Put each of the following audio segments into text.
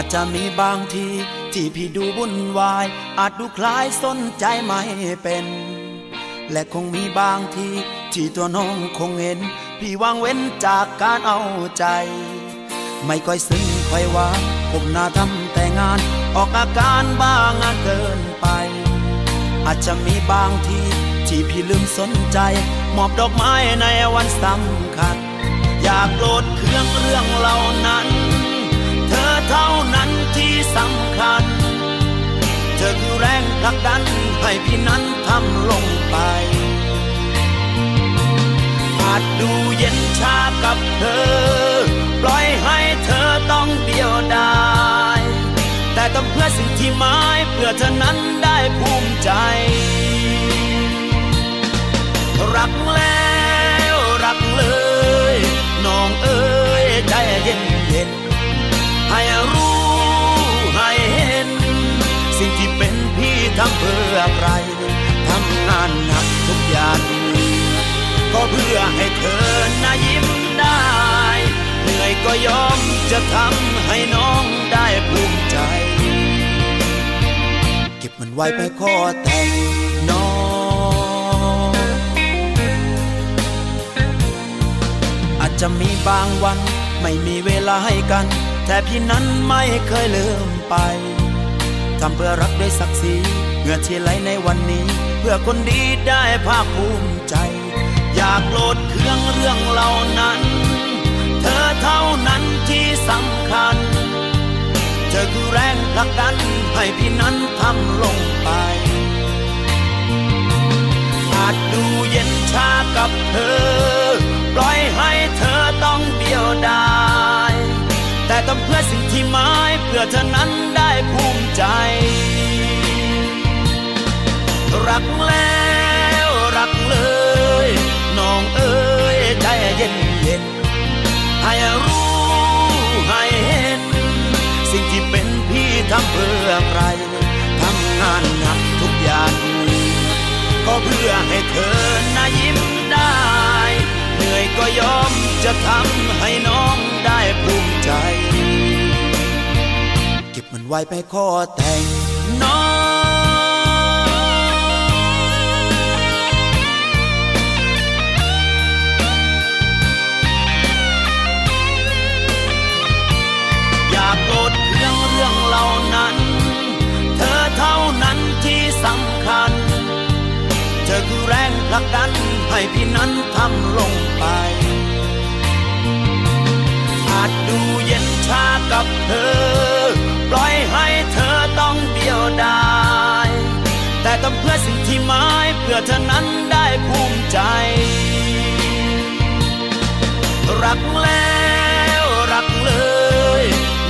อาจจะมีบางที ที่พี่ดูวุ่นวาย อาจดูคล้ายสนใจไม่เป็น และคงมีบางที ที่ตัวน้องคงเห็น พี่วางเว้นจากการเอาใจ ไม่ค่อยซึ้งค่อยหวาผมน้าทำแต่งาน ออกอาการบ้างงานเกินไป อาจจะมีบางทีที่พี่ลืมสนใจ มอบดอกไม้ในวันสำคัญอยากโกรธเครื่องเรื่องเหล่านั้น เท่านั้นที่สำคัญ เธอคือแรงผลักดันให้พี่นั้นทำลงไป อาจดูเย็นชากับเธอ ปล่อยให้เธอต้องเดียวดายแต่ต้องเพื่อสิ่งที่หมายเพื่อเธอนั้นได้ภูมิใจ รักแล้วรักเลย น้องเอ้ยใจเย็นเย็น ให้รู้ให้เห็น สิ่งที่เป็นพี่ทำเพื่อใครทำงานหนักทุกอย่างก็เพื่อให้เธอน่ายิ้มได้ เหนื่อยก็ยอมจะทำให้น้องได้ภูมิใจ เก็บมันไว้ไปขอแต่งน้องอาจจะมีบางวันไม่มีเวลาให้กัน แต่พี่นั้นไม่เคยลืมไป ทำเพื่อรักด้วยศักดิ์ศรีเหงื่อที่ไหลในวันนี้ เพื่อคนดีได้ภาคภูมิใจ อยากโกรธเครื่องเรื่องเหล่านั้น เธอเท่านั้นที่สำคัญ เธอคือแรงผลักดันให้พี่นั้นทำลงไปอาจดูเย็นชากับเธอ ปล่อยให้เธอต้องเดียวดาย แต่ทำเพื่อสิ่งที่หมายเพื่อเธอนั้นได้ภูมิใจ รักแล้วรักเลยน้องเอ๋ยใจเย็นเย็นให้รู้ให้เห็น สิ่งที่เป็นพี่ทำเพื่อใครทำงานหนักทุกอย่างก็เพื่อให้เธอน่ายิ้มได้ เหนื่อยก็ยอมจะทำให้น้องได้ภูมิ ใจ เก็บมันไว้ไปขอแต่งน้องอย่าโกรธเรื่องเรื่องเหล่านั้นเธอเท่านั้นที่สำคัญเธอคือแรงผลักดันให้พี่นั้นทำลงไป จดูเย็นชากับเธอ ปล่อยให้เธอต้องเดียวดายแต่ต้องเพื่อสิ่งที่หมายเพื่อเธอนั้นได้ภูมิใจ รักแล้วรักเลย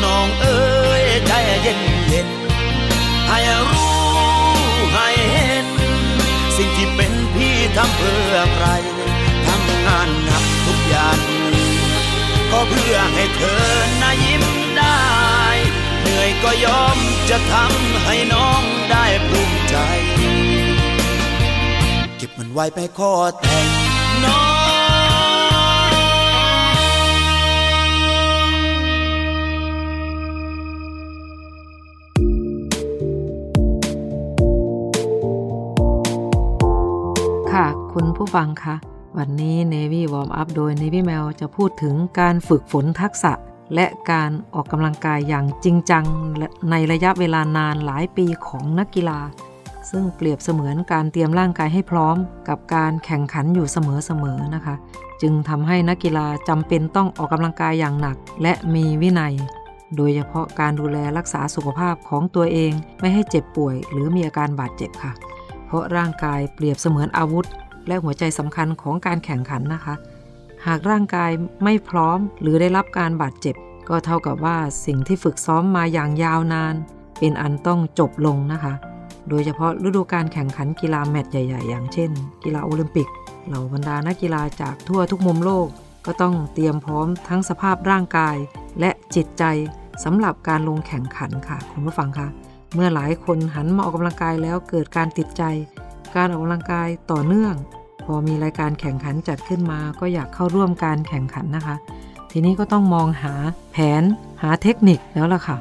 น้องเอ้ยใจเย็นเย็นให้รู้ให้เห็น สิ่งที่เป็นพี่ทำเพื่อใครทำงานหนักทุกอย่าง ก็เพื่อให้เธอน่ายิ้มได้ เหนื่อยก็ยอมจะทำให้น้องได้ภูมิใจ เก็บมันไว้ไปขอแต่งน้องค่ะ คุณผู้ฟังคะ วันนี้ Navy Warm Up โดย Navy Mail จะพูดถึงการฝึกฝนทักษะ และการออกกำลังกายอย่างจริงจัง ในระยะเวลานานหลายปีของนักกีฬา ซึ่งเปรียบเสมือนการเตรียมร่างกายให้พร้อม กับการแข่งขันอยู่เสมอๆนะคะ จึงทำให้นักกีฬาจำเป็นต้องออกกำลังกายอย่างหนัก และมีวินัย โดยเฉพาะการดูแลรักษาสุขภาพของตัวเองไม่ให้เจ็บป่วย หรือมีอาการบาดเจ็บค่ะ เพราะร่างกายเปรียบเสมือนอาวุธ และหัวใจสำคัญของการแข่งขันนะคะ หากร่างกายไม่พร้อมหรือได้รับการบาดเจ็บ ก็เท่ากับว่าสิ่งที่ฝึกซ้อมมาอย่างยาวนาน เป็นอันต้องจบลงนะคะ โดยเฉพาะฤดูการแข่งขันกีฬาแมตช์ใหญ่ๆ อย่างเช่น กีฬาโอลิมปิก เหล่าบรรดานักกีฬาจากทั่วทุกมุมโลก ก็ต้องเตรียมพร้อมทั้งสภาพร่างกาย และจิตใจสำหรับการลงแข่งขันค่ะคุณผู้ฟังคะเมื่อหลายคนหันมาออกกำลังกายแล้วเกิดการติดใจ การออกกำลังกายต่อเนื่อง อมีรายการแข่งขันจัดขึ้นมา ก็อยากเข้าร่วมการแข่งขันนะคะ ทีนี้ก็ต้องมองหาแผนหาเทคนิคแล้วล่ะค่ะ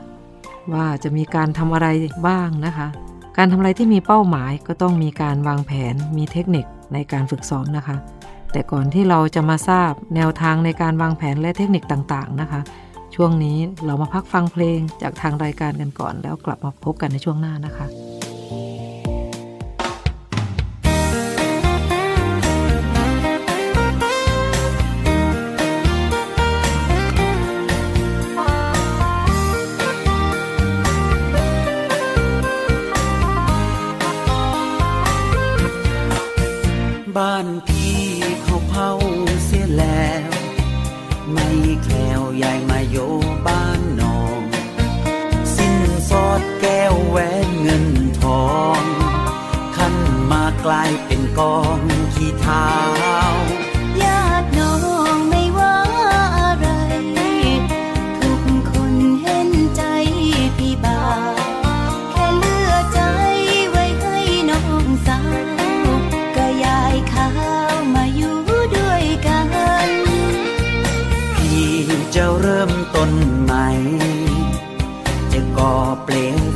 ว่าจะมีการทำอะไรบ้างนะคะ การทำอะไรที่มีเป้าหมายก็ต้องมีการวางแผนมีเทคนิคในการฝึกซ้อมนะคะ แต่ก่อนที่เราจะมาทราบแนวทางในการวางแผนและเทคนิคต่างๆนะคะ ช่วงนี้เรามาพักฟังเพลงจากทางรายการกันก่อน แล้วกลับมาพบกันในช่วงหน้านะคะ บ้านพี่เขาเผาเสียแล้ว ไม่แคล้วใหญ่มาโยบ้านนอง สิ้นสอดแก้วแหวนเงินทองขั้นมากลายเป็นกองขี้เท้าญา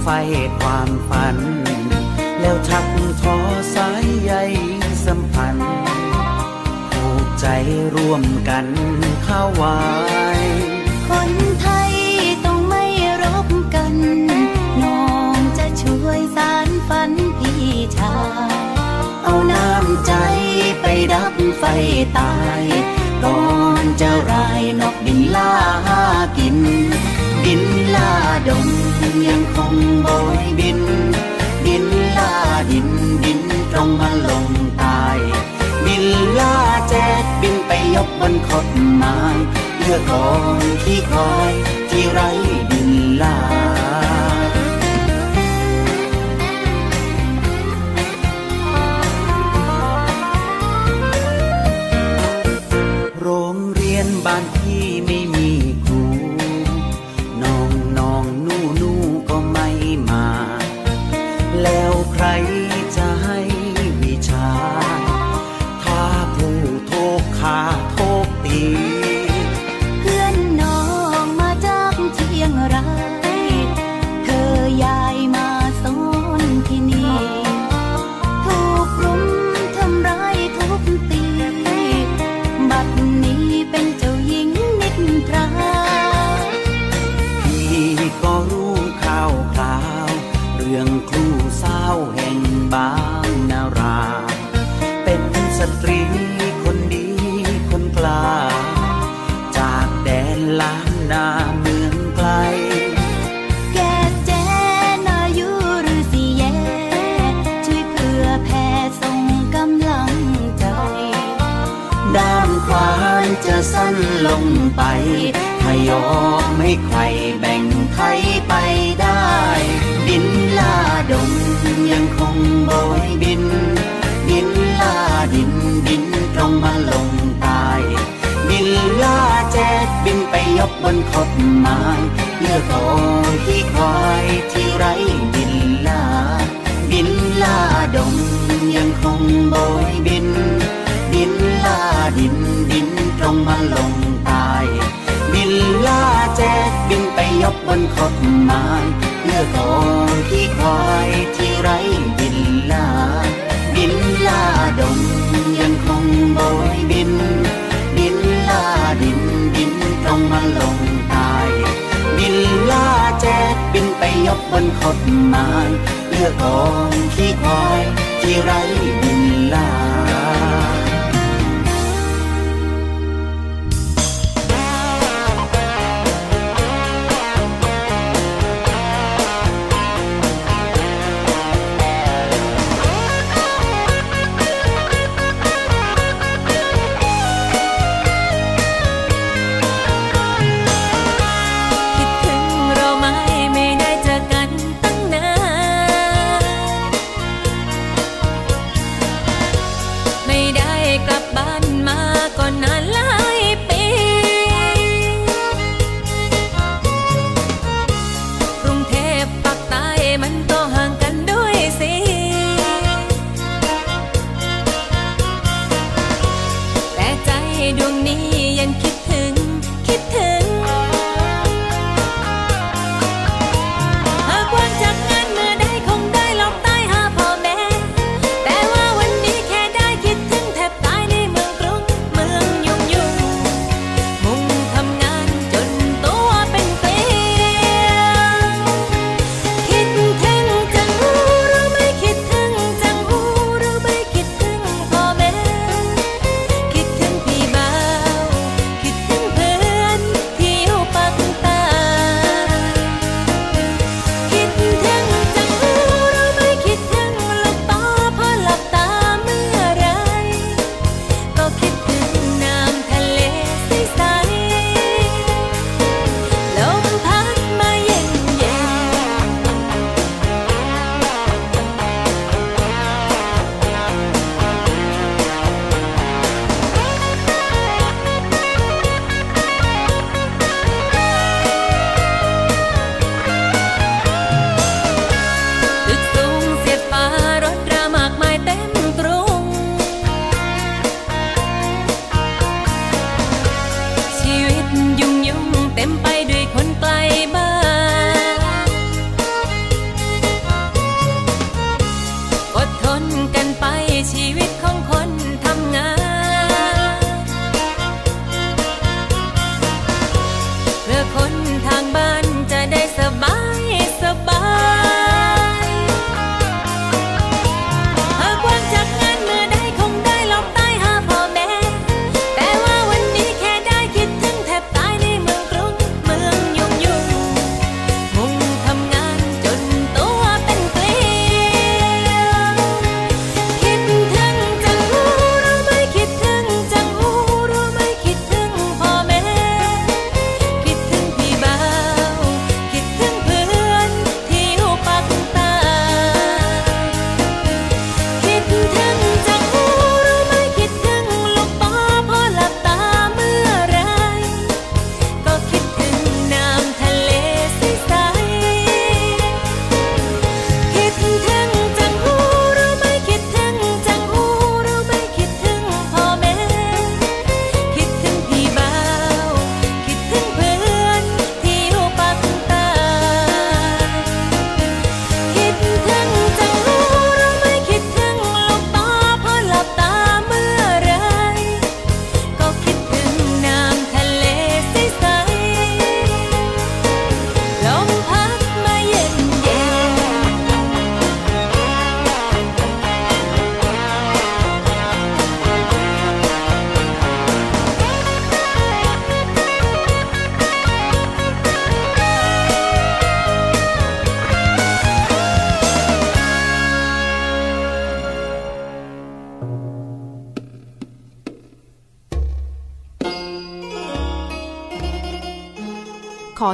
ไฟความฝัน แล้วชักทอสายใยสัมพันธ์ผูกใจร่วมกันเข้าไว้คนไทยต้องไม่รบกัน น้องจะช่วยสารฝันพี่ชายเอาน้ำใจไปดับไฟตายก่อนจะรายนกบินล่ากิน บินล่าดง ยังคงโบยบิน บินล่าดินบินตรงมาลงตายบินล่าแจ๊ดบินไปยกบนขดไม้เลือกกองที่คอยที่ไรบินล่า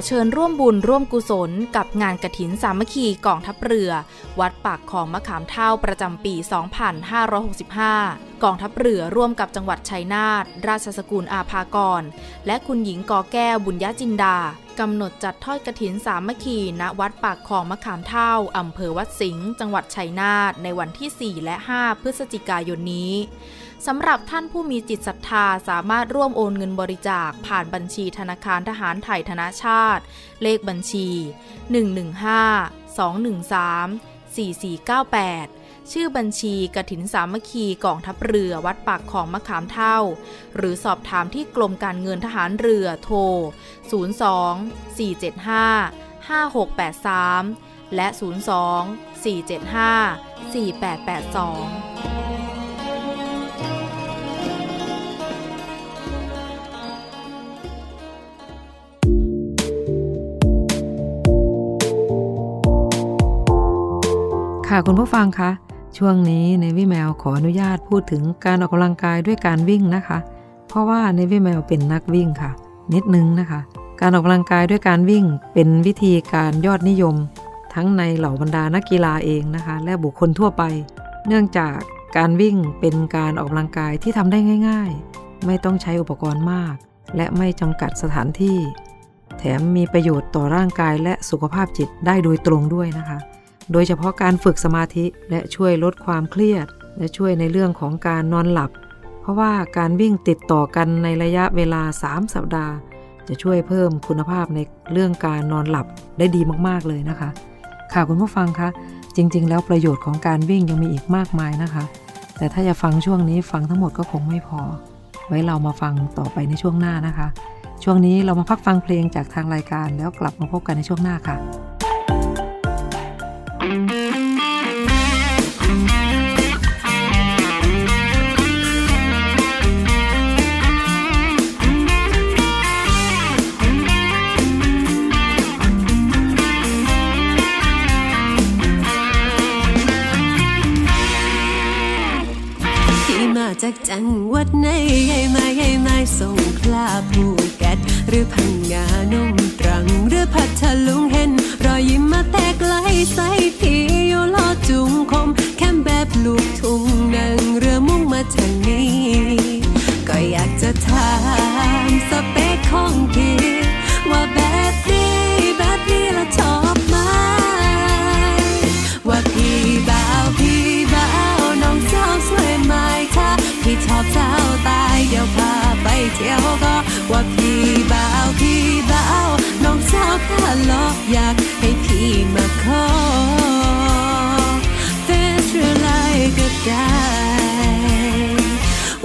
เชิญร่วมบุญร่วมกุศลกับงานกระถินสามัคคีกองทัพเรือ วัดปากของมะขามเท่าประจำปี 2565 กองทัพเรือร่วมกับจังหวัดชัยนาทราชสกุลอาภากร และคุณหญิงกอแก้วบุญญาจินดากำหนดจัดทอดกระถินสามัคคีณวัดปากของมะขามเท่าอำเภอวัดสิงห์จังหวัดชัยนาทในวันที่ 4 และ 5 พฤศจิกายนนี้ สำหรับท่านผู้มีจิตศรัทธาสามารถร่วมโอนเงินบริจาคผ่านบัญชีธนาคารทหารไทยธนาชาติ เลขบัญชี 115 213 4498 ชื่อบัญชีกระถินสามัคคีกองทัพเรือวัดปากของมะขามเท่า หรือสอบถามที่กรมการเงินทหารเรือโทร 02 475 5683 และ 02 475 4882 ค่ะคุณผู้ฟังคะช่วงนี้ในวิแมวขออนุญาตพูดถึงการออกกำลังกายด้วยการวิ่งนะคะ เพราะว่าในวิแมวเป็นนักวิ่งค่ะ นิดนึงนะคะ การออกกำลังกายด้วยการวิ่งเป็นวิธีการยอดนิยม ทั้งในเหล่าบรรดานักกีฬาเองนะคะ และบุคคลทั่วไป เนื่องจากการวิ่งเป็นการออกกำลังกายที่ทำได้ง่าย ๆ ไม่ต้องใช้อุปกรณ์มาก และไม่จำกัดสถานที่ แถมมีประโยชน์ต่อร่างกายและสุขภาพจิตได้โดยตรงด้วยนะคะ โดยเฉพาะการฝึกสมาธิและช่วยลดความเครียด และช่วยในเรื่องของการนอนหลับ เพราะว่าการวิ่งติดต่อกันในระยะเวลา 3 สัปดาห์ จะช่วยเพิ่มคุณภาพในเรื่องการนอนหลับได้ดีมากๆเลยนะคะ ค่ะคุณผู้ฟังคะจริง ๆ แล้วประโยชน์ของการวิ่งยังมีอีกมากมายนะคะ แต่ถ้าจะฟังช่วงนี้ฟังทั้งหมดก็คงไม่พอ ไว้เรามาฟังต่อไปในช่วงหน้านะคะ ช่วงนี้เรามาพักฟังเพลงจากทางรายการแล้วกลับมาพบกันในช่วงหน้าค่ะ จากจังหวัดไหนให้มาให้มาส่งคลาภูเก็ตหรือพังงานงตรัง หรือพัทลุงเห็น รอยยิ้มมาแตกไกลใส่พี่อยู่ลอจุงคม แค่แบบลูกทุ่งนั่งเรือมุ่งมาทางนี้ ก็อยากจะถามสเปคของพี่ว่าแบบนี้แบบนี้ละชอบ เที่ยวก็ว่าพี่บ่าวพี่บ่าวน้องสาวข้าลอกอยากให้พี่มาขอเฟซหรือไลก็ได้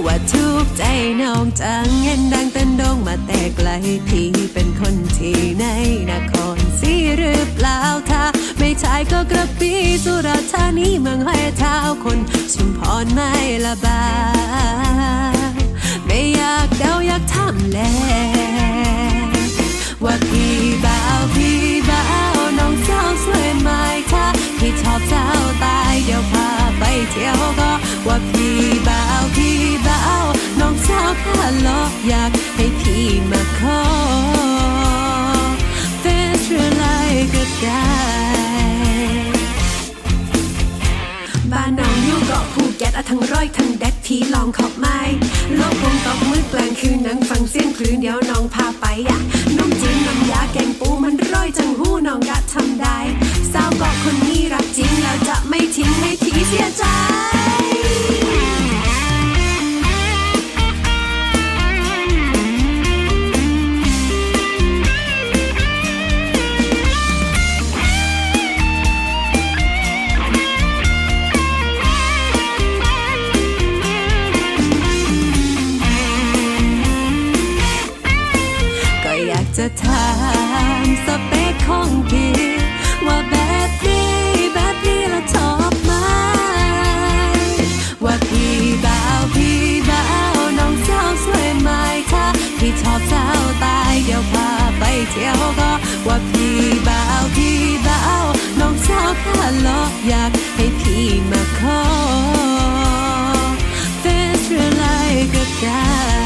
ว่าทุกใจน้องจังเห็นดังเต้นดงมาแต่ไกลพี่เป็นคนที่ในนครศรีหรือเปล่าถ้าไม่ใช่ก็กระปีสุราษฎร์ธานีเมืองห้อยเท้าคนชุมพรไม่ละบาไม่ อยากเดาอยากทำแลว่าพี่บ่าวพี่บ่าวน้องสาวสวยไหมถ้าพี่ชอบสาวตายเดี๋ยวพาไปเที่ยวก็ว่าพี่บ่าวพี่บ่าวน้องสาวข้าลอกอยากให้พี่มาขอเฟซหรือไลน์ก็ได้บ้านน้องอยู่เกาะ แก๊สอะทั้งร้อยทั้งแดดพี่ลองขอบไม้โลกคงตกมือกลางคืนนั่งฟังเสียงคลื่นเดี๋ยวน้องพาไปอะน้องจีนน้ำยาแกงปูมันร้อยจังหู้น้องกะทำได้สาวเกาะคนนี้รักจริงแล้วจะไม่ทิ้งให้ทีเสียใจ จะถามสเปคของพี่ ว่าแบบนี้แบบนี้ละชอบไหมว่าพี่บ่าวพี่บ่าวน้องสาวสวยไหมถ้าพี่ชอบสาวตายเดี๋ยวพาไปเที่ยวก็ว่าพี่บ่าวพี่บ่าวน้องสาวข้าลอกอยากให้พี่มาขอเฟซห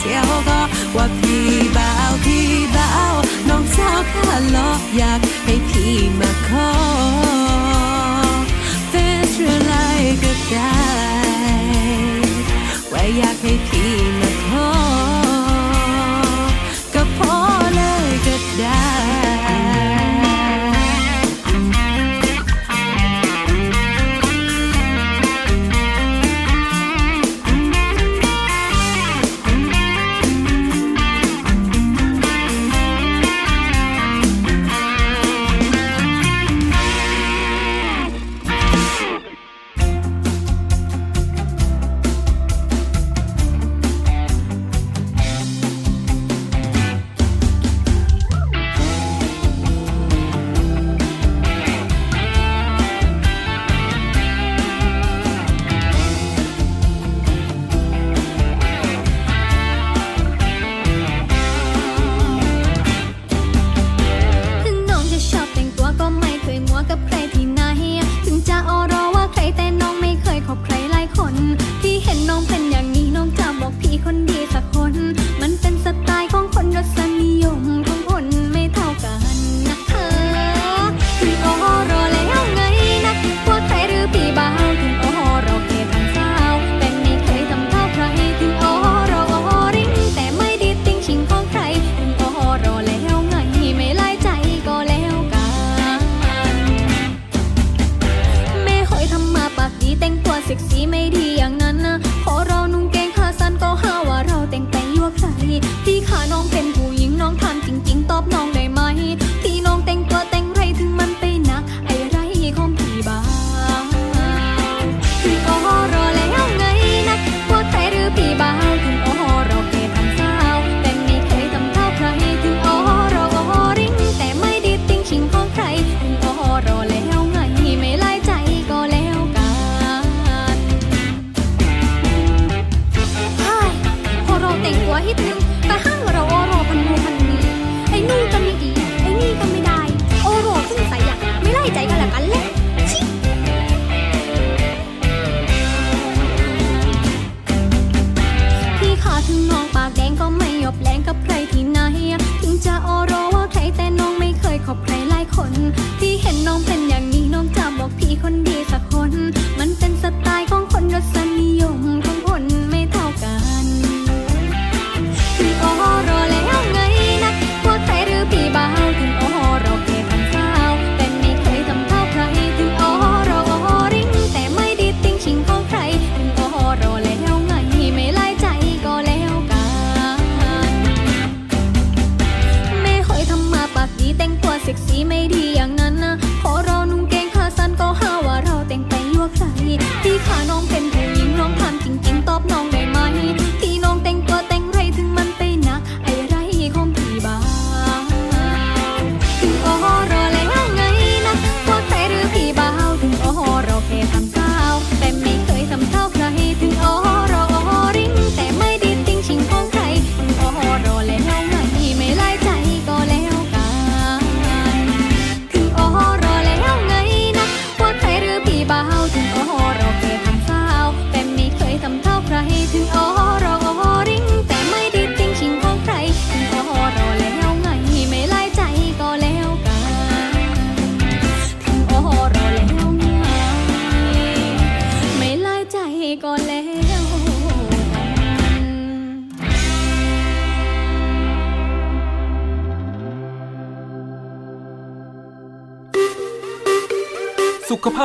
เที่ยวก็ว่าพี่บ่าวพี่บ่าวน้องสาวข้าล้ออยากให้พี่มาขอเป็นเรื่องไรก็ได้ว่าอยาก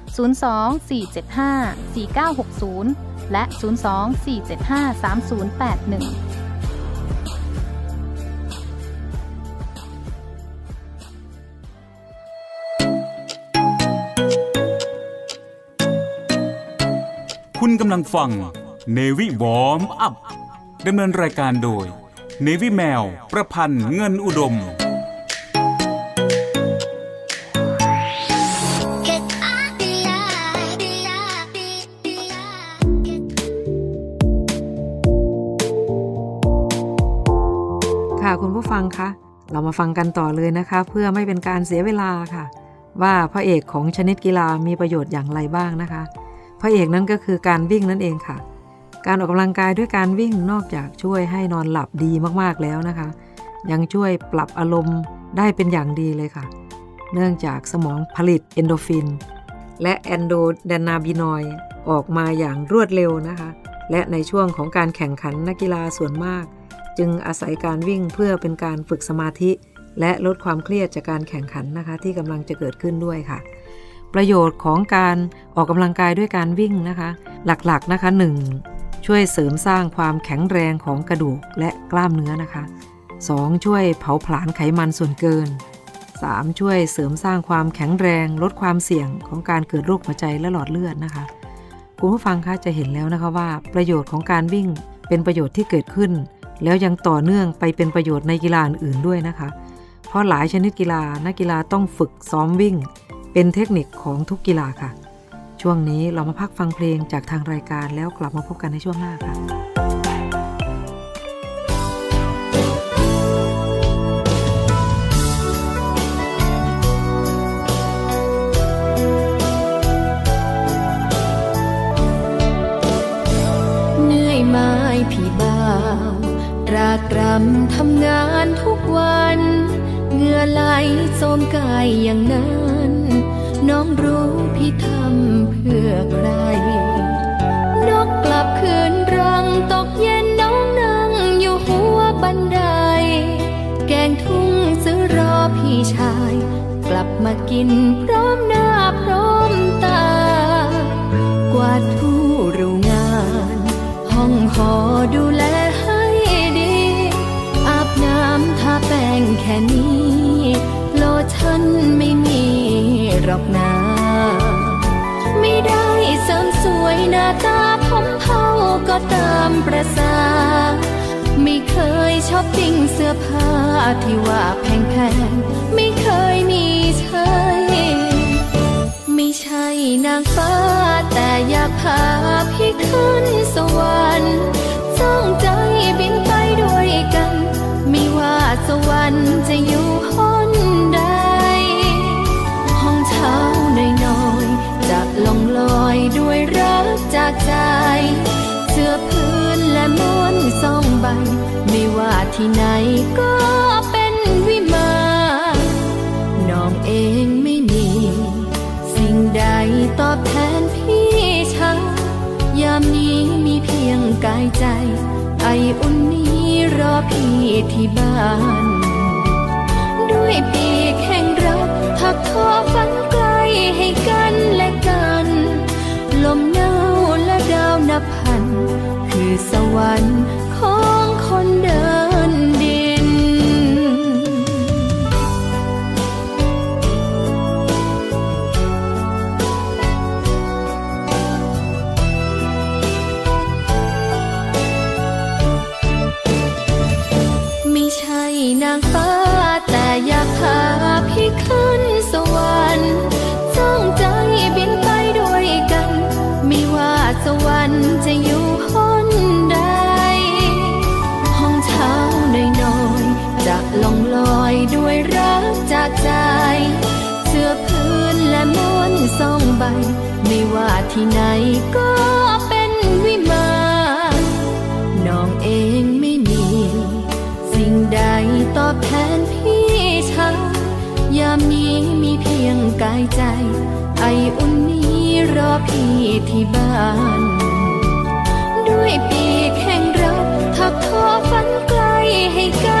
02-475-4960 และ 02-475-3081คุณกำลังฟัง Navy Warm Up ดำเนินรายการโดย Navy แมว ประพันธ์เงินอุดม คุณผู้ฟังคะเรามาฟังกันต่อเลยนะคะ เพื่อไม่เป็นการเสียเวลาค่ะ ว่าพระเอกของชนิดกีฬามีประโยชน์อย่างไรบ้างนะคะ พระเอกนั้นก็คือการวิ่งนั่นเองค่ะ การออกกำลังกายด้วยการวิ่งนอกจากช่วยให้นอนหลับดีมากๆแล้วนะคะ ยังช่วยปรับอารมณ์ได้เป็นอย่างดีเลยค่ะ เนื่องจากสมองผลิตเอนโดฟิน และแอนโดแดนาบินอยออกมาอย่างรวดเร็วนะคะ และในช่วงของการแข่งขันนักกีฬาส่วนมาก จึงอาศัยการวิ่งเพื่อเป็นการฝึกสมาธิ และลดความเครียดจากการแข่งขันนะคะ ที่กำลังจะเกิดขึ้นด้วยค่ะ ประโยชน์ของการออกกำลังกายด้วยการวิ่งนะคะ หลักๆนะคะ 1. ช่วยเสริมสร้างความแข็งแรงของกระดูกและกล้ามเนื้อนะคะ 2. ช่วยเผาผลาญไขมันส่วนเกิน 3. ช่วยเสริมสร้างความแข็งแรง ลดความเสี่ยงของการเกิดโรคหัวใจและหลอดเลือดนะคะ คุณผู้ฟังคะจะเห็นแล้วนะคะว่า ประโยชน์ของการวิ่งเป็นประโยชน์ที่เกิดขึ้น แล้วยังต่อเนื่องไปเป็นประโยชน์ในกีฬาอื่นด้วยนะคะ เพราะหลายชนิดกีฬานักกีฬาต้องฝึกซ้อมวิ่ง เป็นเทคนิคของทุกกีฬาค่ะ ช่วงนี้เรามาพักฟังเพลงจากทางรายการแล้วกลับมาพบกันในช่วงหน้าค่ะำทำงานทุกวันเหงื่อไหลโสมกายอย่างนั้น น้องรู้พี่ทำเพื่อใคร นกกลับคืนรังตกเย็นน้องนั่งอยู่หัวบันได แกงทุ่งซื้อรอพี่ชาย กลับมากินพร้อมหน้าพร้อมตา กวาดทูรูงาน ห้องหอดูแล แป้งแค่นี้โลชั่นไม่มีหรอกนาไม่ได้เสริมสวยหน้าตาผมเผาก็ตามประสา ไม่เคยชอบปิ้งเสื้อผ้าที่ว่าแพงๆ ไม่เคยมีใช้ไม่ใช่นางฟ้า แต่อยากพาพี่ขึ้นสวรรค์จ้องใจบินไปด้วยกัน สวรรค์จะอยู่ห้องใด ห้องเช้าน้อยๆจะลองลอยด้วยรักจากใจ เสื้อพื้นและม้วนสองใบ ไม่ว่าที่ไหนก็านด้วยปีกแห่งรักถักทอฝันไกลให้กันและกัน ลมหนาวและดาวนับพัน คือสวรรค์ ว่าที่ไหนก็เป็นวิมานน้องเองไม่มี สิ่งใดตอบแทนพี่ชายยามนี้มีเพียงกายใจ ไออุ่นนี้รอพี่ที่บ้าน ด้วยปีแห่งรักทักทอฝันไกลให้กันและกัน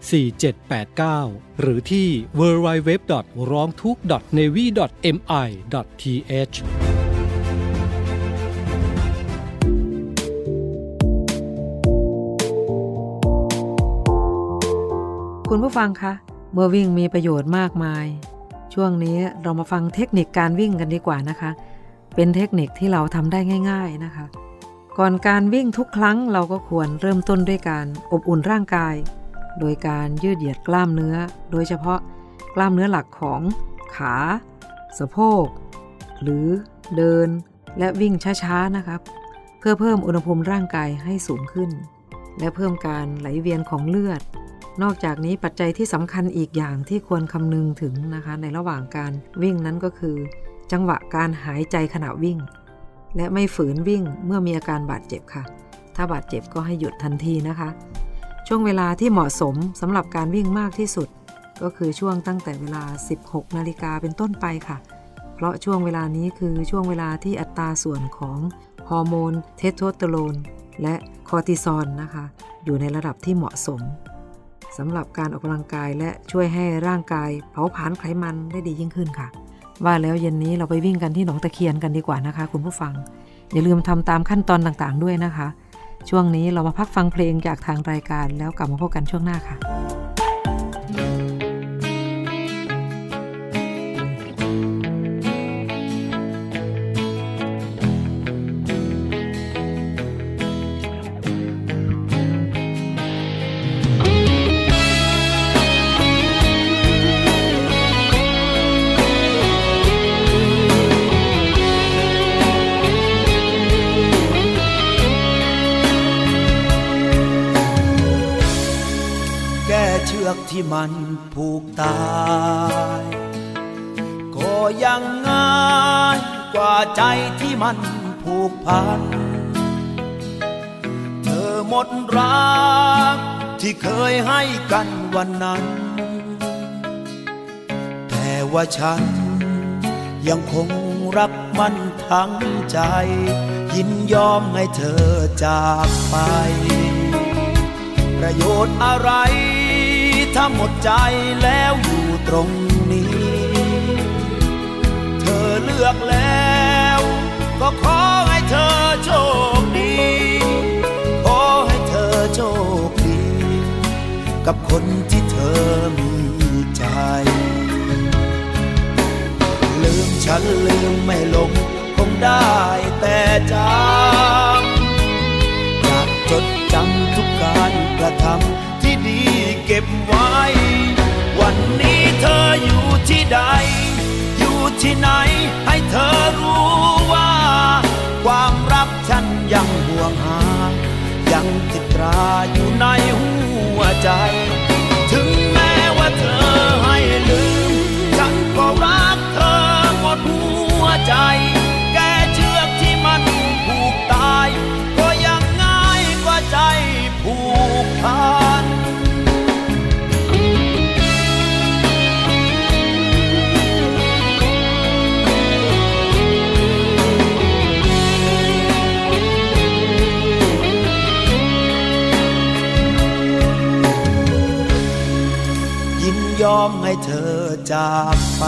4789 หรือที่ www. ร้องทุกข์ navy mi th คุณผู้ฟังคะ เมื่อวิ่งมีประโยชน์มากมาย ช่วงนี้เรามาฟังเทคนิคการวิ่งกันดีกว่านะคะ เป็นเทคนิคที่เราทำได้ง่าย ๆนะคะ ก่อนการวิ่งทุกครั้งเราก็ควรเริ่มต้นด้วยการอบอุ่นร่างกาย โดยการยืดเหยียดกล้ามเนื้อ โดยเฉพาะกล้ามเนื้อหลักของขา สะโพก หรือเดินและวิ่งช้าๆนะครับ เพื่อเพิ่มอุณหภูมิร่างกายให้สูงขึ้น และเพิ่มการไหลเวียนของเลือด นอกจากนี้ปัจจัยที่สำคัญอีกอย่างที่ควรคำนึงถึงนะคะ ในระหว่างการวิ่งนั้นก็คือ จังหวะการหายใจขณะวิ่ง และไม่ฝืนวิ่งเมื่อมีอาการบาดเจ็บค่ะ ถ้าบาดเจ็บก็ให้หยุดทันทีนะคะ ช่วงเวลาที่เหมาะสมสำหรับการวิ่งมากที่สุด ก็คือช่วงตั้งแต่เวลา 16 นาฬิกาเป็นต้นไปค่ะ เพราะช่วงเวลานี้คือช่วงเวลาที่อัตราส่วนของฮอร์โมนเทสโทสเตอโรนและคอร์ติซอลนะคะ อยู่ในระดับที่เหมาะสมสำหรับการออกกำลังกายและช่วยให้ร่างกายเผาผลาญไขมันได้ดียิ่งขึ้นค่ะ ว่าแล้วเย็นนี้เราไปวิ่งกันที่หนองตะเคียนกันดีกว่านะคะ คุณผู้ฟัง อย่าลืมทำตามขั้นตอนต่างๆด้วยนะคะ ช่วงนี้เรามาพักฟังเพลงจากทางรายการแล้วกลับมาพบกันช่วงหน้าค่ะ ที่มันผูกตายก็ยังง่ายกว่าใจที่มันผูกพัน เธอหมดรักที่เคยให้กันวันนั้น แต่ว่าฉันยังคงรักมันทั้งใจ ยินยอมให้เธอจากไป ประโยชน์อะไร ถ้าหมดใจแล้วอยู่ตรงนี้ เธอเลือกแล้ว ก็ขอให้เธอโชคดี ขอให้เธอโชคดี กับคนที่เธอมีใจ ลืมฉันลืมไม่ลง คงได้แต่จำอยากจดจำทุกการกระทำ บไว้ วันนี้เธออยู่ที่ใด อยู่ที่ไหนให้เธอรู้ว่า ความรักฉันยังห่วงหา ยังติดตราอยู่ในหัวใจ ถึงแม้ว่าเธอให้ลืม ฉันก็รักเธอหมดหัวใจแอมให้เธอจากไป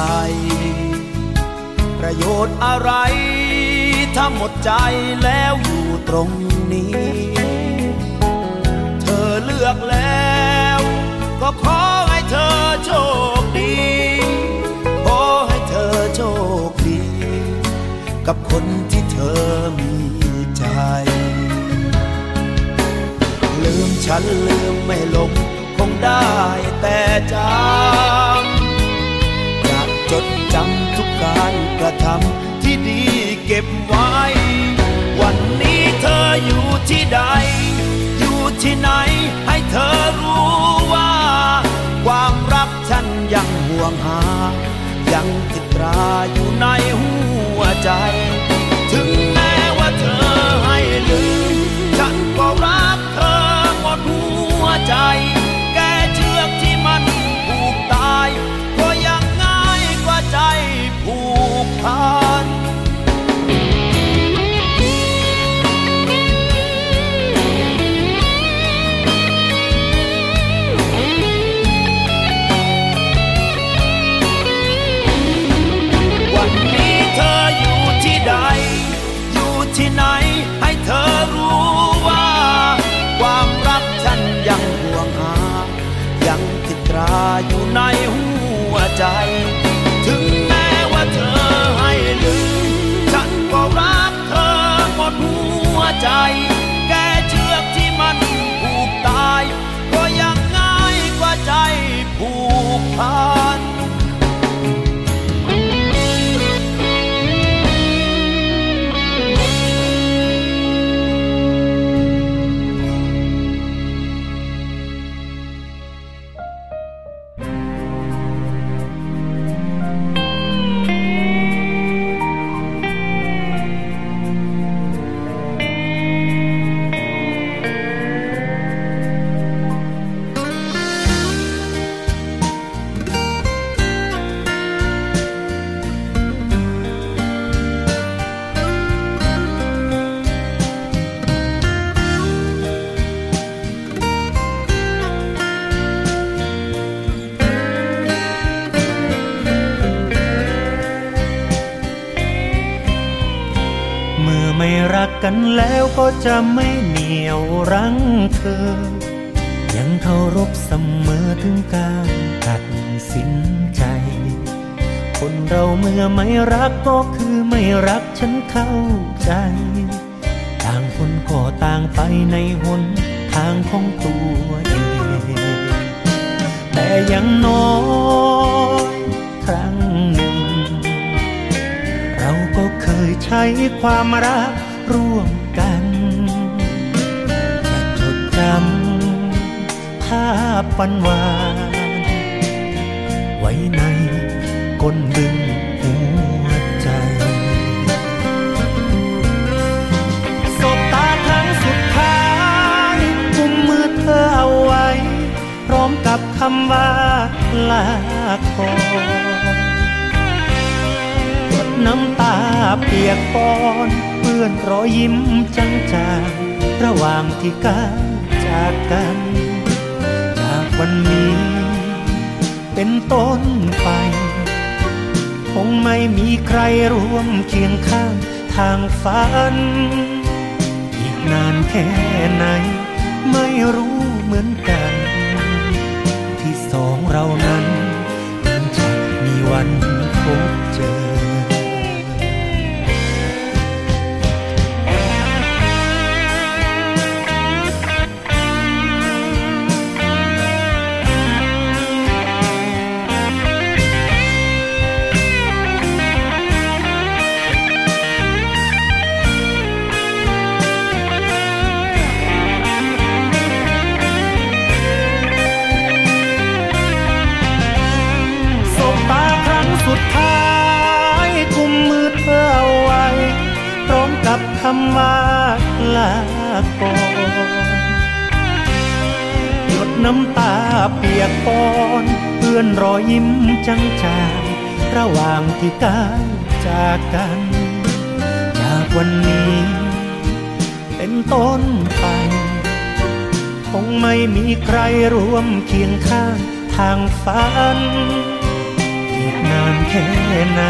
ประโยชน์อะไร ถ้าหมดใจแล้วอยู่ตรงนี้ เธอเลือกแล้ว ก็ขอให้เธอโชคดีขอให้เธอโชคดี กับคนที่เธอมีใจ ลืมฉันลืมไม่ลง งได้แต่จำอยากจดจำทุกการกระทำที่ดีเก็บไว้ วันนี้เธออยู่ที่ใด อยู่ที่ไหนให้เธอรู้ว่า ความรักฉันยังห่วงหา ยังติดตราอยู่ในหัว ไม่รักกันแล้วก็จะไม่เหนียวรั้งเธอ ยังเคารพเสมอถึงการตัดสินใจ คนเราเมื่อไม่รักก็คือไม่รักฉันเข้าใจ ต่างคนก็ต่างไปในหนทางของตัวเอง แต่ยังน้อยครั้งหนึ่ง ยใช้ความรักร่วมกันจะจดจำภาพวันวานไว้ในก้นบึงหัวใจสบตาครั้งสุดท้ายกุมมือเธอเอาไว้ พร้อมกับคำว่าลาก่อนน้ำตา เปียกปอนเปื้อนรอยยิ้มจังจางๆระหว่างที่ก้าวจากกัน จากวันนี้ เป็นต้นไป คงไม่มีใครร่วมเคียงข้างทางฝัน อีกนานแค่ไหน ไม่รู้เหมือนกัน ที่สองเรานั้นยังจะมีวันพบ เปียกปอนเพื่อนรอยยิ้มจังจางๆระหว่างที่ก้าวจากกัน จากวันนี้ เป็นต้นไป คงไม่มีใครร่วมเคียงข้างททางฝัน อีกนานแค่ไหน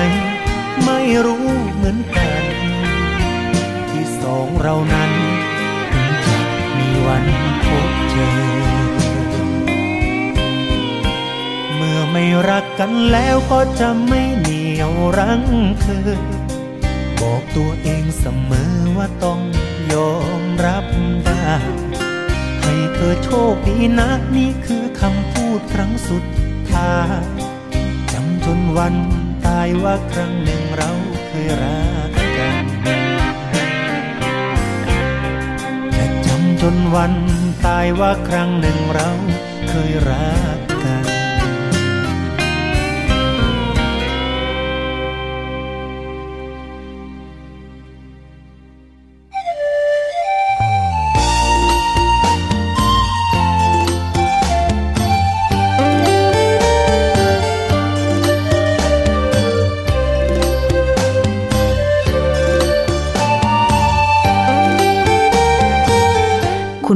ไม่รู้เหมือนกัน ที่สองเรานั้นถึงจะมีวันพบเจอ ไม่รักกันแล้วก็จะไม่เหนียวรั้งเธอ บอกตัวเองเสมอว่าต้องยอมรับได้ ให้เธอโชคดีนะนี่คือคำพูดครั้งสุดท้ายจำจนวันตายว่าครั้งหนึ่งเราเคยรักกันและจำจนวันตายว่าครั้งหนึ่งเราเคยรัก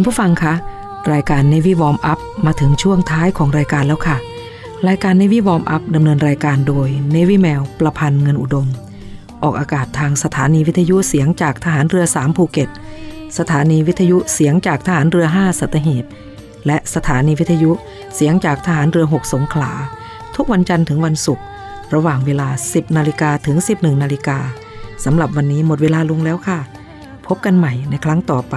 ผู้ฟังคะ รายการ Navy Warm Up มาถึงช่วงท้ายของรายการแล้วค่ะ รายการ Navy Warm Up ดำเนินรายการโดย Navy แมวประพันธ์เงินอุดม ออกอากาศทางสถานีวิทยุเสียงจากทหารเรือ 3 ภูเก็ต สถานีวิทยุเสียงจากทหารเรือ 5 สัตหีบ และสถานีวิทยุเสียงจากทหารเรือ 6 สงขลา ทุกวันจันทร์ถึงวันศุกร์ระหว่างเวลา 10 นาฬิกาถึง 11 นาฬิกาสำหรับวันนี้หมดเวลาลงแล้วค่ะ พบกันใหม่ในครั้งต่อไป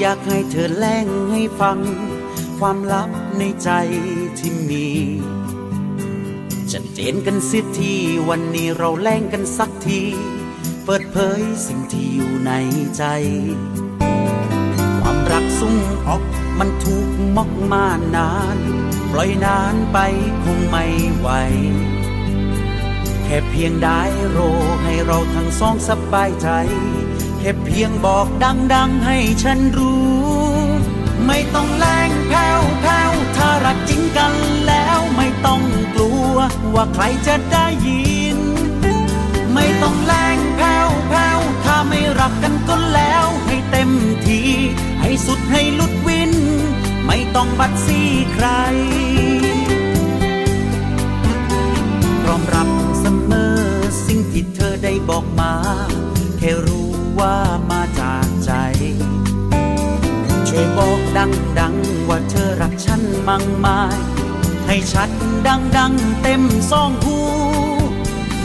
อยากให้เธอแล่งให้ฟัง ความลับในใจที่มีชัดเจนกันสิทีวันนี้เราแล่งกันสักที เปิดเผยสิ่งที่อยู่ในใจ ความรักสุ่งออกมันถูกมอกมานาน ปล่อยนานไปคงไม่ไหวแค่เพียงได้โรให้เราทั้งสองสบายใจ แค่เพียงบอกดังๆให้ฉันรู้ ไม่ต้องแรงแผ่วแผ่วถ้ารักจริงกันแล้วไม่ต้องกลัวว่าใครจะได้ยิน ไม่ต้องแรงแผ่วแผ่วถ้าไม่รักกันก็แล้วให้เต็มที่ให้สุดให้ลุดวิน ไม่ต้องบัดซีใครพร้อมรับเสมอสิ่งที่เธอได้บอกมา แค่รู้ ว่ามาจากใจ ช่วยบอกดังๆว่าเธอรักฉันมั่งมาย ให้ชัดดังๆเต็มซองหู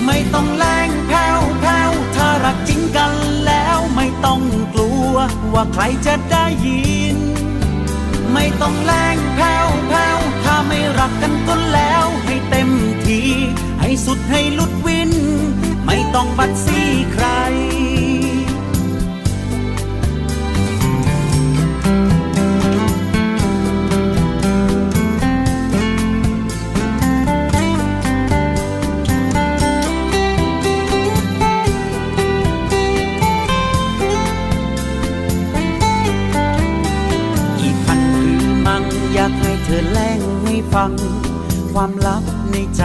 ไม่ต้องแรงแผ่วแผ่วถ้ารักจริงกันแล้วไม่ต้องกลัวว่าใครจะได้ยิน ไม่ต้องแรงแผ่วแผ่วถ้าไม่รักกันก็แล้วให้เต็มที่ให้สุดให้ลุดวิน ไม่ต้องบัดซี่ใคร ฟัง ความลับในใจ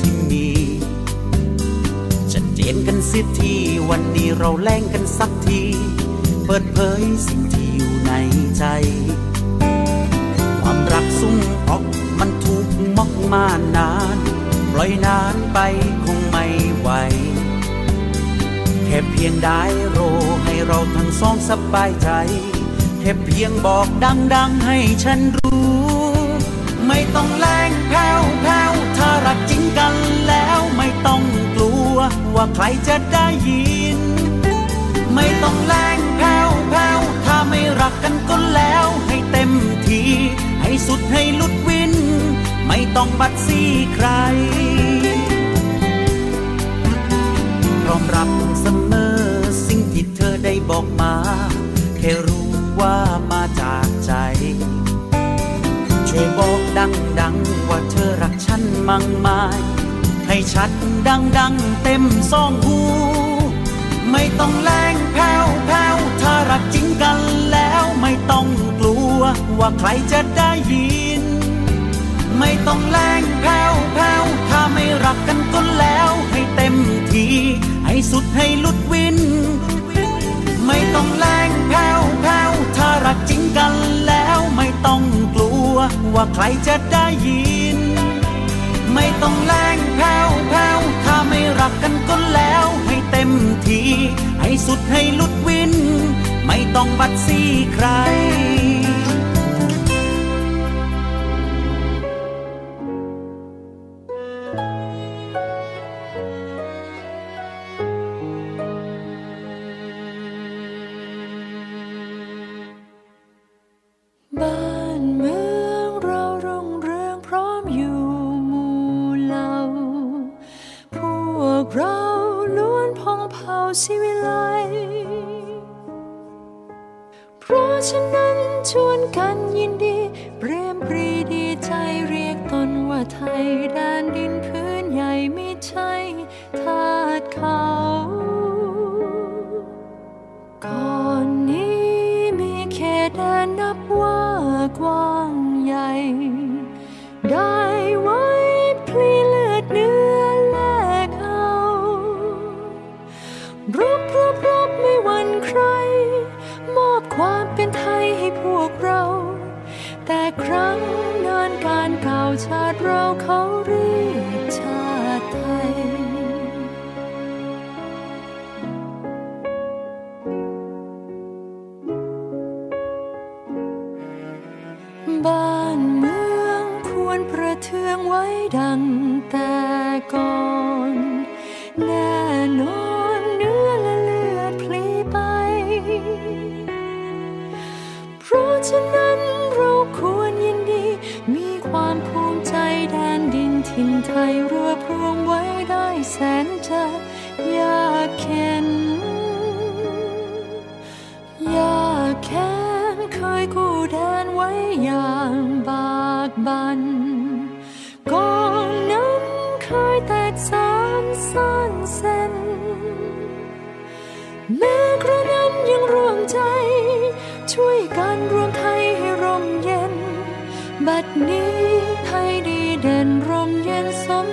ที่มีชัดเจนกันสิทีวันนี้เราแล่งกันสักที เปิดเผยสิ่งที่อยู่ในใจ ความรักสุ่งออกมันถูกมอกมานาน ปล่อยนานไปคงไม่ไหวแค่เพียงได้โรให้เราทั้งสองสบายใจ แค่เพียงบอกดัง ๆ ให้ฉันรู้ ไม่ต้องแรงแผ่วแผ่วถ้ารักจริงกันแล้วไม่ต้องกลัวว่าใครจะได้ยิน ไม่ต้องแรงแผ่วแผ้วถ้าไม่รักกันก็แล้วให้เต็มที ให้สุดให้ลุดวิน ไม่ต้องบัดซี่ใคร พร้อมรับเสมอสิ่งที่เธอได้บอกมา แค่รู้ว่ามาจากใจ ช่วยบอกดังๆว่าเธอรักฉันมั่งมาย ให้ชัดดังๆเต็มสองหู ไม่ต้องแรงแผ้วแผ้วถ้ารักจริงกันแล้วไม่ต้องกลัวว่าใครจะได้ยิน ไม่ต้องแรงแผ้วแผ้วถ้าไม่รักกันก็แล้วให้เต็มที ให้สุดให้ลุดวิน ไม่ต้องแรงแผ้วแผ้วถ้ารักจริงกันแล้วไม่ต้องกลัว ว่าใครจะได้ยิน ไม่ต้องแรงแผ้วแผ้วถ้าไม่รักกันก็แล้ว ให้เต็มที ให้สุดให้ลุดวิน ไม่ต้องบัดซี่ใคร เราล้วนพองเผาสิวิไลเพราะฉะนั้นชวนกันยินดี เปรียมปรีดีใจเรียกตนว่าไทย ครั้งนานการเก่าชาติเราเขา นี้ไทยดีเด่นร่มเย็นสม